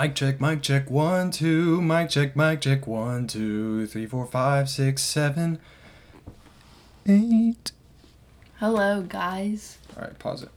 Mic check, mic check, one, two, mic check, mic check, one, two, three, four, five, six, seven, eight. Hello, guys. All right, pause it.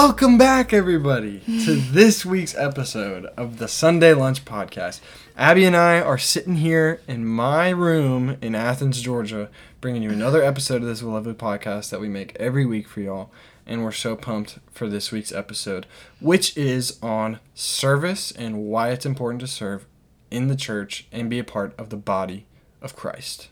Welcome back, everybody, to this week's episode of the Sunday Lunch Podcast. Abby and I are sitting here in my room in Athens, Georgia, bringing you another episode of this lovely podcast that we make every week for y'all. And we're so pumped for this week's episode, which is on service and why it's important to serve in the church and be a part of the body of Christ.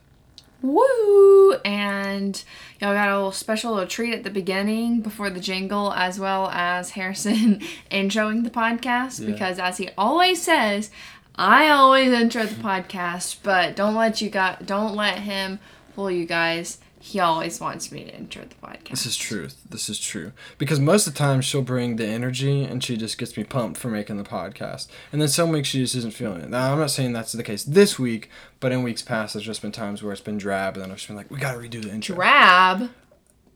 Woo! And y'all got a little special little treat at the beginning before the jingle, as well as Harrison introing the podcast. Yeah. Because as he always says, I always intro the podcast, but don't let you guys, don't let him fool you guys. He always wants me to intro the podcast. This is truth. This is true. Because most of the time she'll bring the energy and she just gets me pumped for making the podcast. And then some weeks she just isn't feeling it. Now I'm not saying that's the case this week, but in weeks past there's just been times where it's been drab and then I've just been like, we gotta redo the intro. Drab.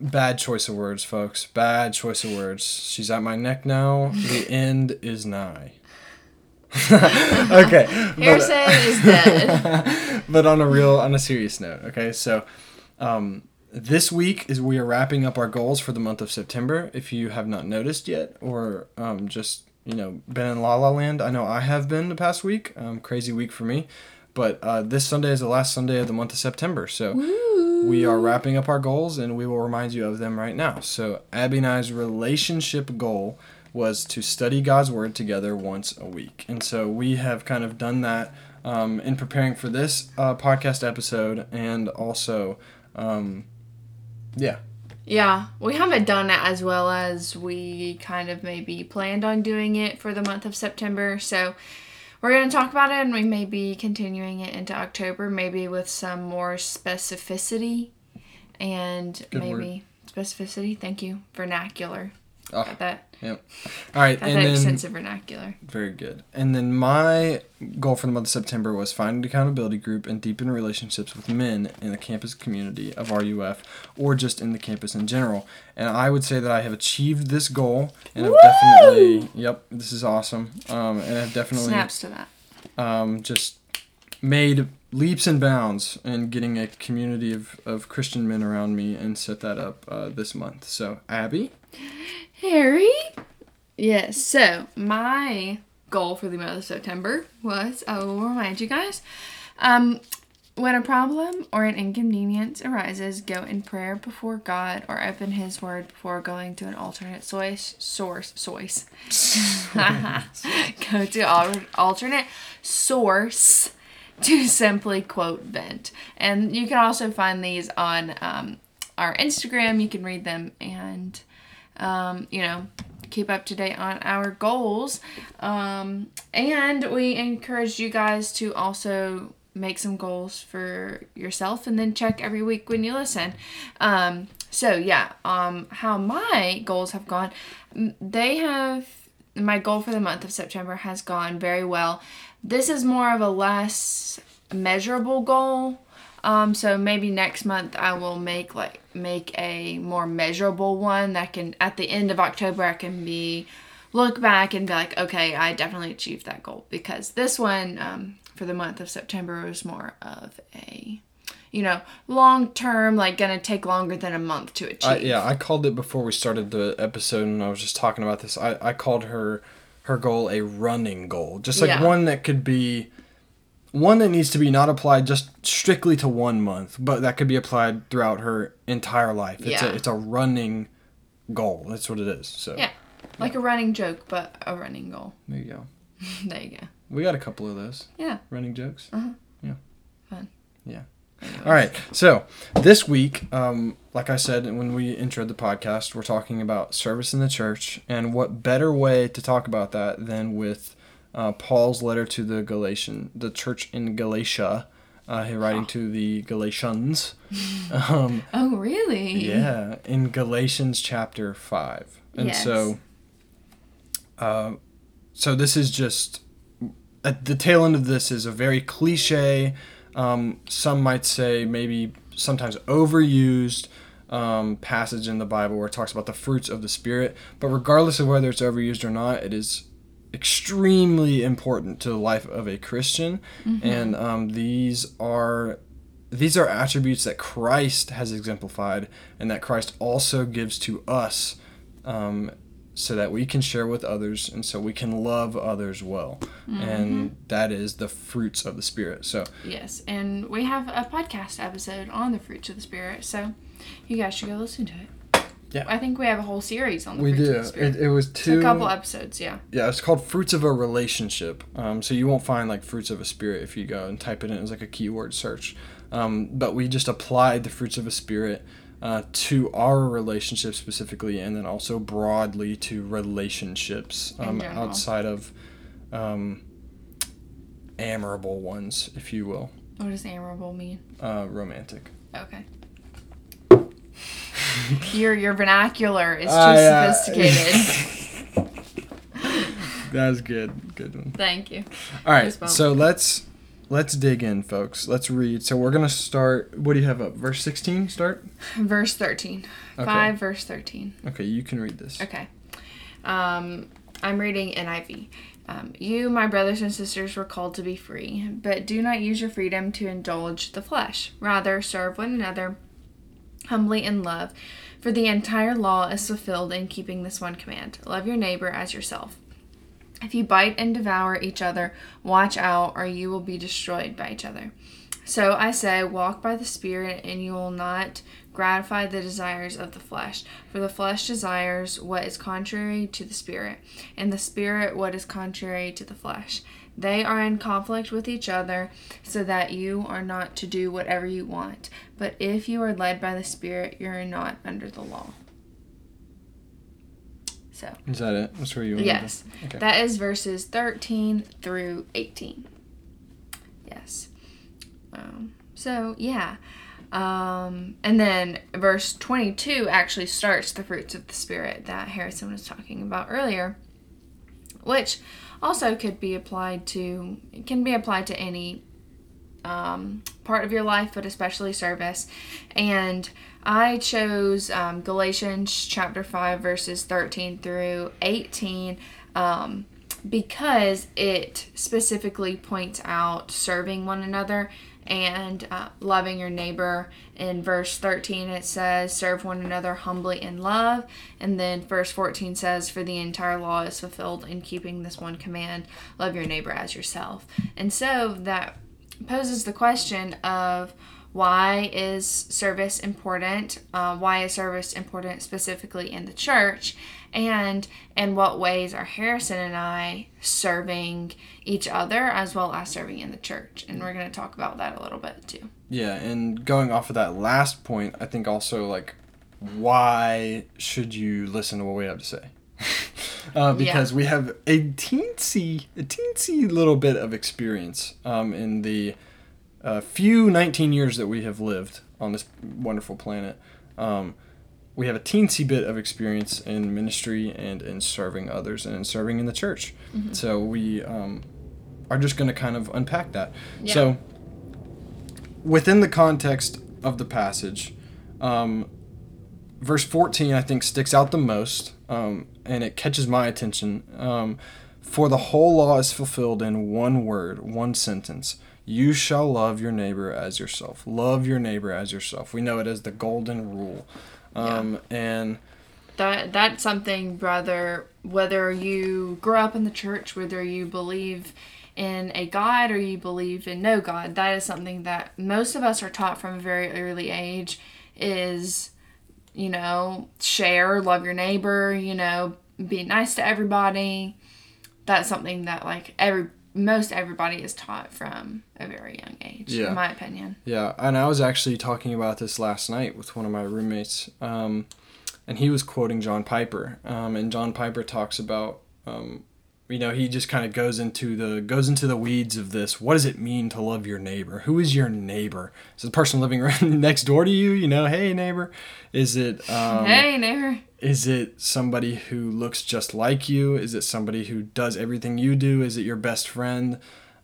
Bad choice of words, folks. Bad choice of words. She's at my neck now. The end is nigh. okay. but- Harrison is dead. but on a real on a serious note okay so um, this week is we are wrapping up our goals for the month of september. If you have not noticed yet or um, just you know been in la la land i know i have been the past week um, crazy week for me but uh, this sunday is the last sunday of the month of september so we are wrapping up our goals and we will remind you of them right now. So abby and i's relationship goal was to study god's word together once a week and so we have kind of done that um, in preparing for this uh, podcast episode and also um, yeah Yeah, we haven't done it as well as we kind of maybe planned on doing it for the month of September. So we're going to talk about it and we may be continuing it into October, maybe with some more specificity and Good maybe specificity. Thank you. Vernacular. Oh, Got that? yep all right Got and that then extensive vernacular. Very good. And then my goal for the month of September was find an accountability group and deepen relationships with men in the campus community of RUF or just in the campus in general. And I would say that I have achieved this goal and I've definitely, yep, this is awesome. Um, and I've definitely Snaps to that. um, just made leaps and bounds in getting a community of, of Christian men around me and set that up uh, this month. So, Abby, Harry? Yes, so my goal for the month of September was I will remind you guys um, when a problem or an inconvenience arises, go in prayer before God or open His Word before going to an alternate source. Source. Source. go to alternate source to simply quote vent. And you can also find these on um, our Instagram. You can read them and um, you know, keep up to date on our goals. Um, and we encourage you guys to also make some goals for yourself and then check every week when you listen. Um, so yeah, um, how my goals have gone, they have my goal for the month of September has gone very well. This is more of a less measurable goal. Um, so maybe next month I will make like make a more measurable one that can at the end of October I can be look back and be like, okay, I definitely achieved that goal because this one um, for the month of September was more of a you know long term like gonna take longer than a month to achieve. I, yeah, I called it before we started the episode, and I was just talking about this. I, I called her her goal a running goal, just like Yeah. one that could be one that needs to be not applied just strictly to one month, but that could be applied throughout her entire life. It's Yeah. a it's a running goal. That's what it is. So Yeah, like a running joke, but a running goal. there you go. there you go. We got a couple of those Yeah. running jokes. Uh-huh. Yeah. Fun. Yeah. All right. So this week, um, like I said when we introed the podcast, we're talking about service in the church, and what better way to talk about that than with uh, Paul's letter to the Galatian, the church in Galatia, uh, he writing to the Galatians. um, Oh really? yeah, in Galatians chapter five, and Yes. so, uh, so this is just at the tail end of this is a very cliche. Um, some might say maybe sometimes overused um, passage in the Bible where it talks about the fruits of the Spirit. But regardless of whether it's overused or not, it is extremely important to the life of a Christian, and um, these are these are attributes that Christ has exemplified, and that Christ also gives to us, um, so that we can share with others, and so we can love others well, and that is the fruits of the Spirit. So Yes, and we have a podcast episode on the fruits of the spirit, so you guys should go listen to it. Yeah. I think we have a whole series on the we fruits do. of the spirit. It, it was It's two. a couple episodes, yeah. Yeah, it's called fruits of a relationship. Um, so you won't find like fruits of a spirit if you go and type it in as like a keyword search. Um, but we just applied the fruits of a spirit uh, to our relationship specifically, and then also broadly to relationships um, outside of um, amorable ones, if you will, What does admirable mean? uh, romantic. Okay. your your vernacular is too yeah. sophisticated. That's good. Good one. Thank you. All right, so let's let's dig in, folks. Let's read. So we're gonna start. What do you have up? Verse sixteen. Start. Verse 13. Okay. 5 verse 13. Okay, you can read this. Okay. Um, I'm reading NIV. Um, you, my brothers and sisters, were called to be free, but do not use your freedom to indulge the flesh. Rather, serve one another humbly in love, for the entire law is fulfilled in keeping this one command love your neighbor as yourself. If you bite and devour each other, watch out, or you will be destroyed by each other. So I say, walk by the Spirit, and you will not gratify the desires of the flesh. For the flesh desires what is contrary to the Spirit, and the Spirit what is contrary to the flesh. They are in conflict with each other, so that you are not to do whatever you want. But if you are led by the Spirit, you are not under the law. So. Is that it? That's where you. Yes. Okay. That is verses 13 through 18. Yes. Um, so, yeah. Um, and then verse 22 actually starts the fruits of the Spirit that Harrison was talking about earlier, which also could be applied to, can be applied to any um, part of your life, but especially service. And I chose um, Galatians chapter 5, verses 13 through 18, um, because it specifically points out serving one another and uh, loving your neighbor. In verse 13, it says, Serve one another humbly in love. And then verse 14 says, For the entire law is fulfilled in keeping this one command love your neighbor as yourself. And so that poses the question of why is service important? Uh, why is service important specifically in the church? And in what ways are Harrison and I serving each other as well as serving in the church? And we're going to talk about that a little bit too. Yeah, and going off of that last point, I think also like, why should you listen to what we have to say? uh, because we have a teensy, a teensy little bit of experience um, in the uh, few 19 years that we have lived on this wonderful planet. Um, we have a teensy bit of experience in ministry and in serving others and in serving in the church. So we um, are just going to kind of unpack that. Yeah. So within the context of the passage, um, verse 14 I think sticks out the most, um, and it catches my attention. Um, For the whole law is fulfilled in one word, one sentence. You shall love your neighbor as yourself. Love your neighbor as yourself. We know it as the golden rule. Um, And That that's something, brother. Whether you grew up in the church, whether you believe in a God or you believe in no God, that is something that most of us are taught from a very early age. Is you know share, love your neighbor. You know, be nice to everybody. That's something that like every most everybody is taught from a very young age, Yeah. in my opinion. Yeah, and I was actually talking about this last night with one of my roommates, um, and he was quoting John Piper, um, and John Piper talks about, um, you know, he just kind of goes into the goes into the weeds of this. What does it mean to love your neighbor? Who is your neighbor? Is it the person living right next door to you? You know, hey neighbor. Is it um, hey, neighbor. Is it somebody who looks just like you? Is it somebody who does everything you do? Is it your best friend?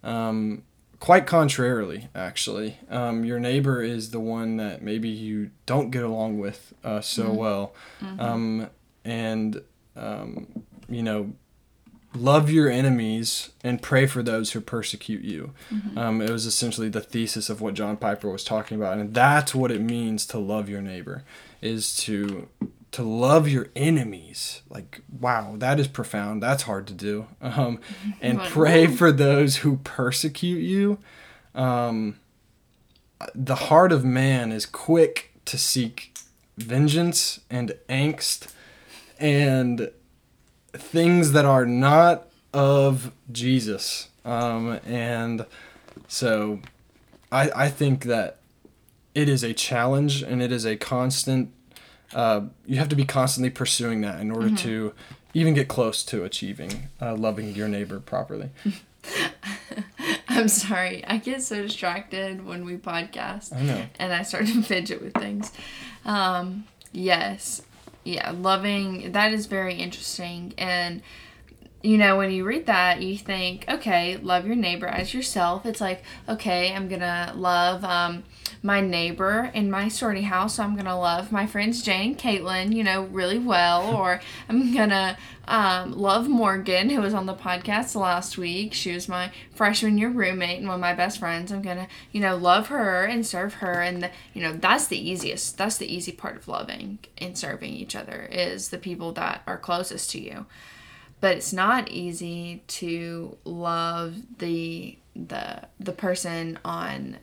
Um, quite contrarily, actually. Um, your neighbor is the one that maybe you don't get along with uh, so well. Um, and, um, you know, love your enemies and pray for those who persecute you. Um, it was essentially the thesis of what John Piper was talking about. And that's what it means to love your neighbor, is to to love your enemies. Like wow that is profound. That's hard to do. Um, and pray for those who persecute you. Um, the heart of man is quick to seek vengeance and angst and things that are not of jesus. Um, and so I, I think that it is a challenge and it is a constant uh, you have to be constantly pursuing that in order to even get close to achieving uh, loving your neighbor properly I'm sorry. I get so distracted when we podcast. I know. And I start to fidget with things. Um, yes. Yeah, loving that is very interesting and you know, when you read that, you think, okay, love your neighbor as yourself. It's like, okay, I'm gonna love um, my neighbor in my sorority house. So I'm gonna love my friends Jane and Caitlin, you know, really well. Or I'm gonna um, love Morgan, who was on the podcast last week. She was my freshman year roommate and one of my best friends. I'm gonna, you know, love her and serve her. And, the, you know, that's the easiest. That's the easy part of loving and serving each other is the people that are closest to you but it's not easy to love the the the person on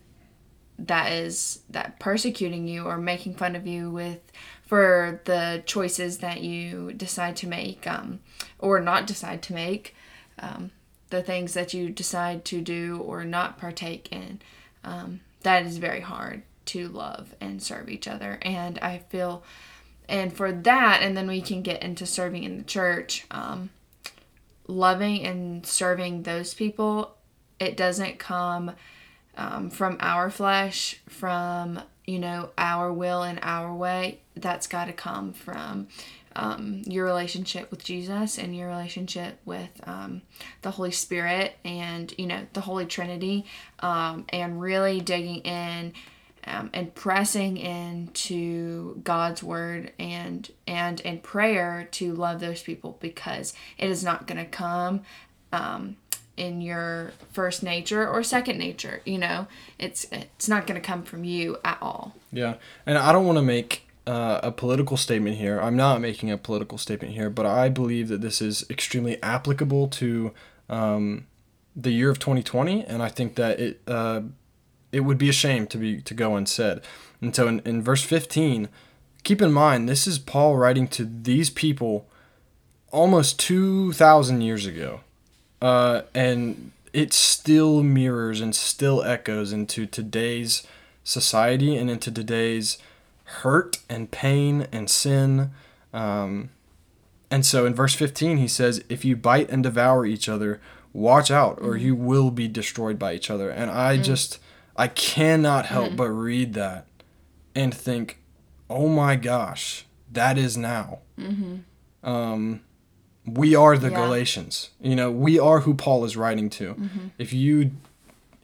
that is that persecuting you or making fun of you with for the choices that you decide to make um, or not decide to make um, the things that you decide to do or not partake in um, that is very hard to love and serve each other. And i feel and for that and then we can get into serving in the church um, loving and serving those people it doesn't come um, from our flesh from you know our will and our way. That's got to come from um, your relationship with jesus and your relationship with um, the holy spirit and you know the holy trinity um, and really digging in um, and pressing into God's word and and in prayer to love those people because it is not going to come um, in your first nature or second nature. You know, it's it's not going to come from you at all. Yeah, and I don't want to make uh, a political statement here. I'm not making a political statement here, but I believe that this is extremely applicable to um, the year of 2020, and I think that it uh, it would be a shame to be to go unsaid. And so in, in verse 15, keep in mind this is Paul writing to these people almost 2,000 years ago, uh, and it still mirrors and still echoes into today's society and into today's hurt and pain and sin. Um, and so in verse 15, he says, If you bite and devour each other, watch out, or you will be destroyed by each other. And I just, I cannot help but read that and think, oh my gosh, that is now. Um, we are the Yeah. Galatians. You know, we are who Paul is writing to. If you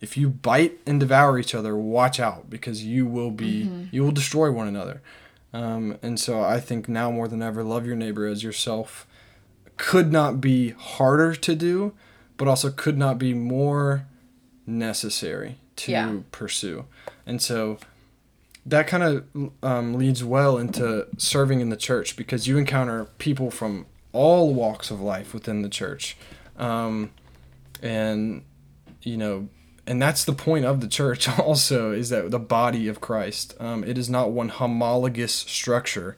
if you bite and devour each other, watch out because you will be you will destroy one another. Um, and so I think now more than ever, love your neighbor as yourself could not be harder to do, but also could not be more necessary to Yeah. pursue. And so that kind of um, leads well into serving in the church because you encounter people from all walks of life within the church. Um, and, you know, and that's the point of the church also is that the body of Christ. Um, it is not one homologous structure,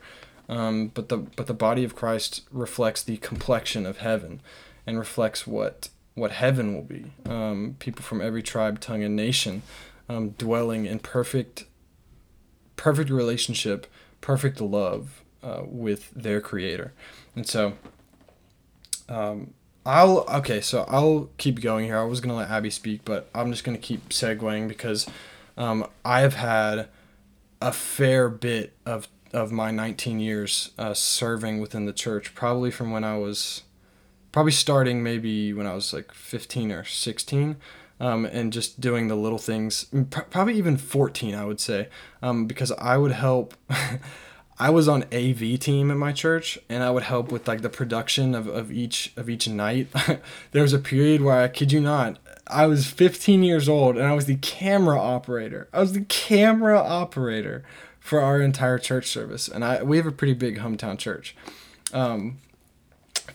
um, but the but the body of Christ reflects the complexion of heaven, and reflects what what heaven will be. Um, people from every tribe, tongue, and nation, um, dwelling in perfect perfect relationship, perfect love uh, with their Creator, and so. Um, I'll okay, so I'll keep going here. I was gonna let Abby speak, but I'm just gonna keep segueing because um, I have had a fair bit of of my 19 years uh, serving within the church, probably from when I was probably starting maybe when I was like 15 or 16. um, and just doing the little things. Probably even 14, I would say, um, because I would help. I was on AV team at my church, and I would help with like the production of, of each of each night. there was a period where I kid you not, I was 15 years old, and I was the camera operator. I was the camera operator for our entire church service, and I we have a pretty big hometown church. Um,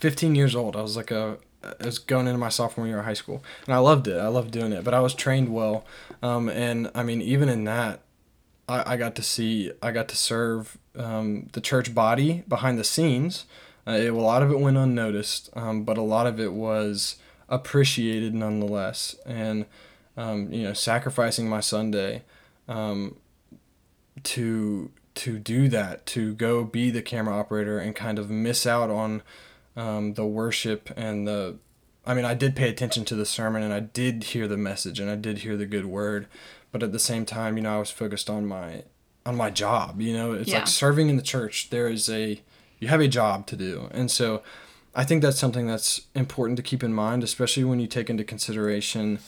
15 years old, I was like a I was going into my sophomore year of high school, and I loved it. I loved doing it, but I was trained well, um, and I mean, even in that, I, I got to see, I got to serve um, the church body behind the scenes. Uh, it, a lot of it went unnoticed, um, but a lot of it was appreciated nonetheless. And um, you know, sacrificing my Sunday um, to to do that, to go be the camera operator and kind of miss out on um, the worship and the I mean, I did pay attention to the sermon and I did hear the message and I did hear the good word, but at the same time, you know, I was focused on my on my job. You know, it's yeah. like serving in the church. There is a you have a job to do, and so I think that's something that's important to keep in mind, especially when you take into consideration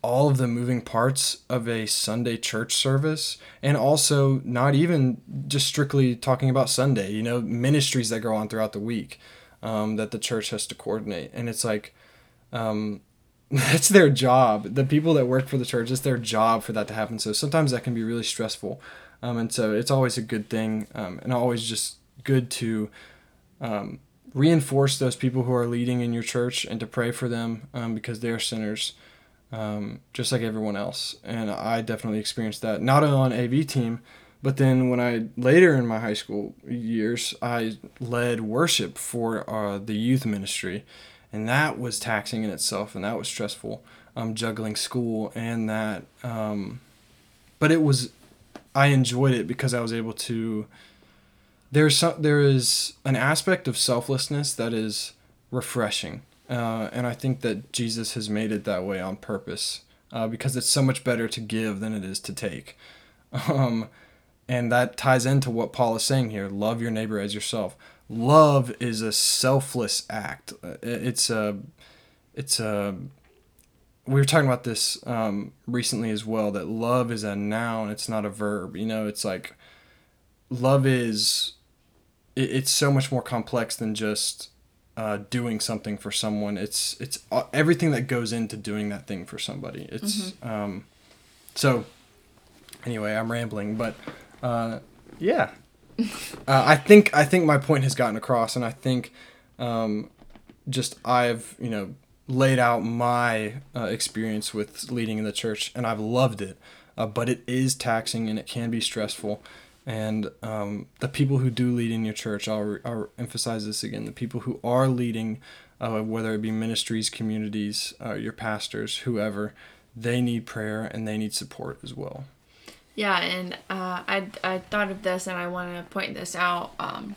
all of the moving parts of a Sunday church service and also not even just strictly talking about Sunday, you know, ministries that go on throughout the week um, that the church has to coordinate. And it's like, um, that's their job. The people that work for the church, it's their job for that to happen. So sometimes that can be really stressful. Um, and so it's always a good thing um, and always just good to um, reinforce those people who are leading in your church and to pray for them um, because they're sinners um, just like everyone else. And I definitely experienced that, not on AV team, but then when I later in my high school years, I led worship for uh, the youth ministry, and that was taxing in itself, and that was stressful. Um, juggling school and that, um, but it was, I enjoyed it because I was able to. There's some, there is an aspect of selflessness that is refreshing uh, and I think that Jesus has made it that way on purpose uh, because it's so much better to give than it is to take. Um, and that ties into what Paul is saying here love your neighbor as yourself. Love is a selfless act. Uh, it's a, it's a, we were talking about this um, recently as well that love is a noun, it's not a verb. You know, it's like love is, it, it's so much more complex than just uh, doing something for someone. It's it's uh, everything that goes into doing that thing for somebody. It's mm-hmm. um, so. Anyway, I'm rambling, but uh, yeah, uh, I think I think my point has gotten across, and I think um, just I've you know laid out my uh, experience with leading in the church, and I've loved it. Uh, but it is taxing and it can be stressful and um, the people who do lead in your church, I'll, I'll emphasize this again the people who are leading, uh, whether it be ministries, communities, uh, your pastors, whoever, they need prayer and they need support as well. Yeah, and uh, I, I thought of this and I want to point this out um,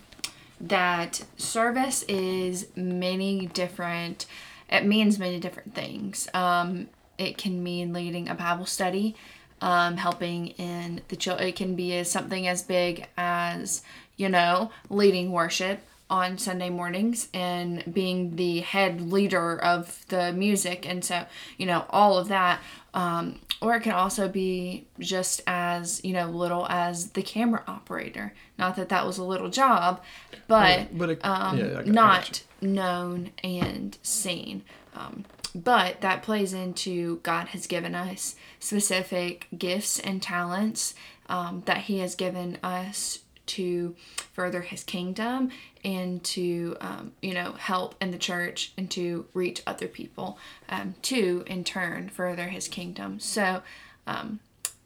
that service is many different, it means many different things. Um, it can mean leading a Bible study um, helping in the children. It can be as something as big as you know leading worship on Sunday mornings and being the head leader of the music, and so you know all of that. Um, or it can also be just as you know little as the camera operator. Not that that was a little job, but, but it, um, yeah, not known and seen. Um, but that plays into God has given us specific gifts and talents um, that He has given us to further His kingdom and to, um, you know, help in the church and to reach other people um, to, in turn, further His kingdom. So, um,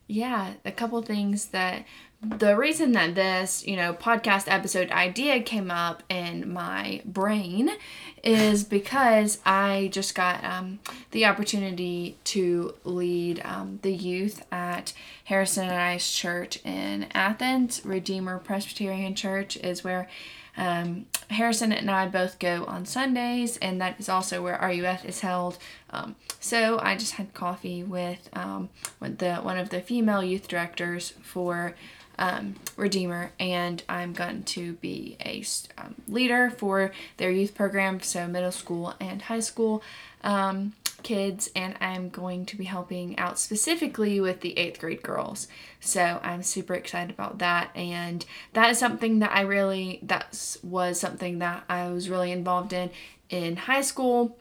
yeah, a couple things that the reason that this, you know, podcast episode idea came up in my brain is because I just got um, the opportunity to lead um, the youth at Harrison and I's church in Athens. Redeemer Presbyterian Church is where um, Harrison and I both go on Sundays, and that is also where RUF is held. Um, so I just had coffee with, um, with the one of the female youth directors for um, Redeemer, and I'm going to be a um, leader for their youth program, so middle school and high school. Um, kids, and I'm going to be helping out specifically with the eighth grade girls. So I'm super excited about that, and that is something that I really that was something that I was really involved in in high school.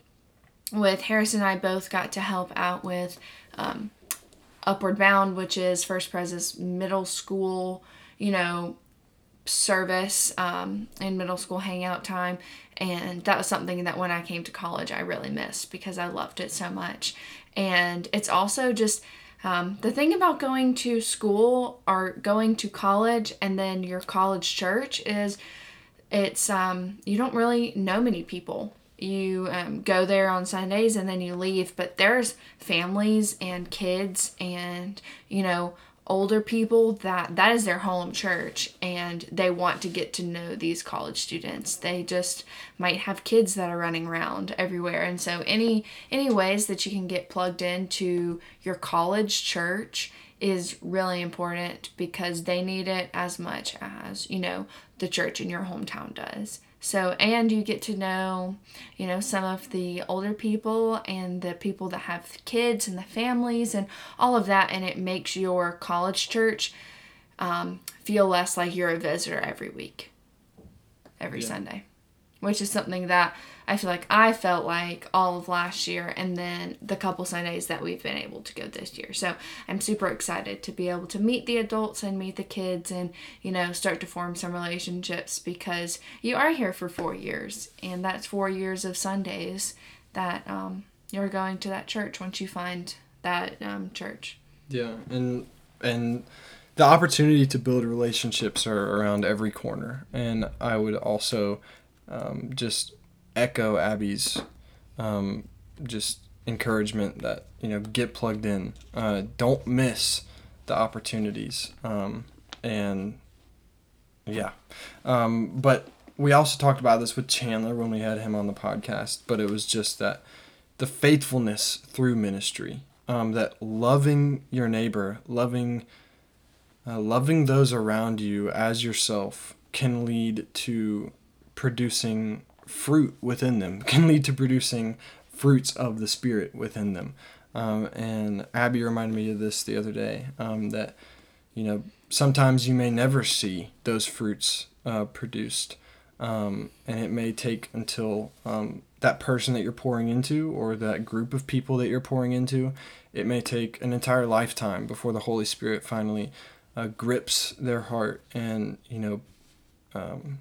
With Harrison and I both got to help out with um, Upward Bound, which is First Pres's middle school, you know, service um, in middle school hangout time. And that was something that when i came to college i really missed because i loved it so much. And it's also just um, the thing about going to school or going to college and then your college church is it's um, you don't really know many people. You um, go there on sundays and then you leave but there's families and kids and you know older people that that is their home church and they want to get to know these college students. They just might have kids that are running around everywhere. And so any any ways that you can get plugged into your college church is really important because they need it as much as you know the church in your hometown does so, and you get to know, you know, some of the older people and the people that have kids and the families and all of that. And it makes your college church um, feel less like you're a visitor every week, every yeah. Sunday, which is something that I feel like I felt like all of last year and then the couple Sundays that we've been able to go this year. So I'm super excited to be able to meet the adults and meet the kids and, you know, start to form some relationships because you are here for four years and that's four years of Sundays that um, you're going to that church once you find that um, church. Yeah. And, and, the opportunity to build relationships are around every corner. And I would also um, just echo Abby's um, just encouragement that you know get plugged in. Uh, don't miss the opportunities. Um, and yeah, um, but we also talked about this with Chandler when we had him on the podcast. But it was just that the faithfulness through ministry, um, that loving your neighbor, loving. Uh, loving those around you as yourself can lead to producing fruit within them, can lead to producing fruits of the Spirit within them. Um, and Abby reminded me of this the other day um, that, you know, sometimes you may never see those fruits uh, produced. Um, and it may take until um, that person that you're pouring into or that group of people that you're pouring into, it may take an entire lifetime before the Holy Spirit finally uh, grips their heart and, you know, um,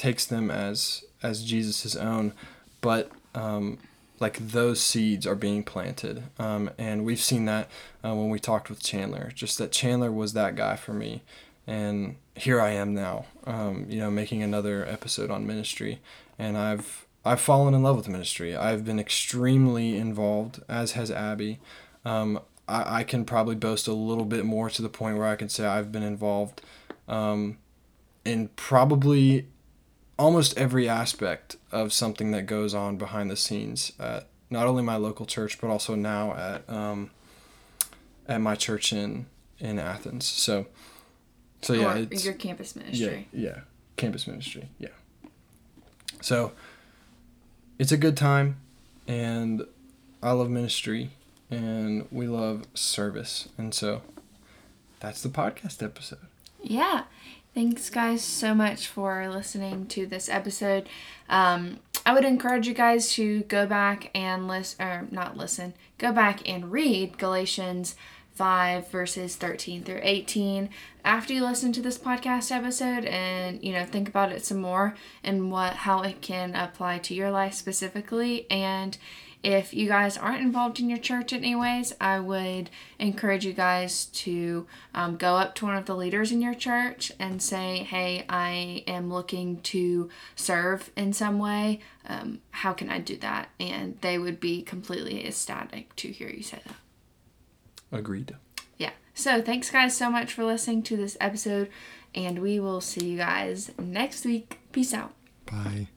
takes them as as Jesus' own, but um, like those seeds are being planted. Um, and we've seen that uh, when we talked with Chandler, just that Chandler was that guy for me. And here I am now, um, you know, making another episode on ministry. And I've I've fallen in love with ministry. I've been extremely involved, as has Abby. Um, I, I can probably boast a little bit more to the point where I can say I've been involved um, in probably almost every aspect of something that goes on behind the scenes at not only my local church but also now at um, at my church in in Athens. So so yeah, or it's your campus ministry. Yeah, yeah, campus ministry. Yeah. So it's a good time, and I love ministry, and we love service, and so that's the podcast episode. Yeah. Thanks, guys, so much for listening to this episode. Um, I would encourage you guys to go back and listen, or not listen, go back and read Galatians 5 verses 13 through 18 after you listen to this podcast episode and you know think about it some more and what how it can apply to your life specifically and if you guys aren't involved in your church anyways, I would encourage you guys to um, go up to one of the leaders in your church and say, Hey, I am looking to serve in some way. Um, how can I do that? And they would be completely ecstatic to hear you say that. Agreed. Yeah. So thanks, guys, so much for listening to this episode, and we will see you guys next week. Peace out. Bye.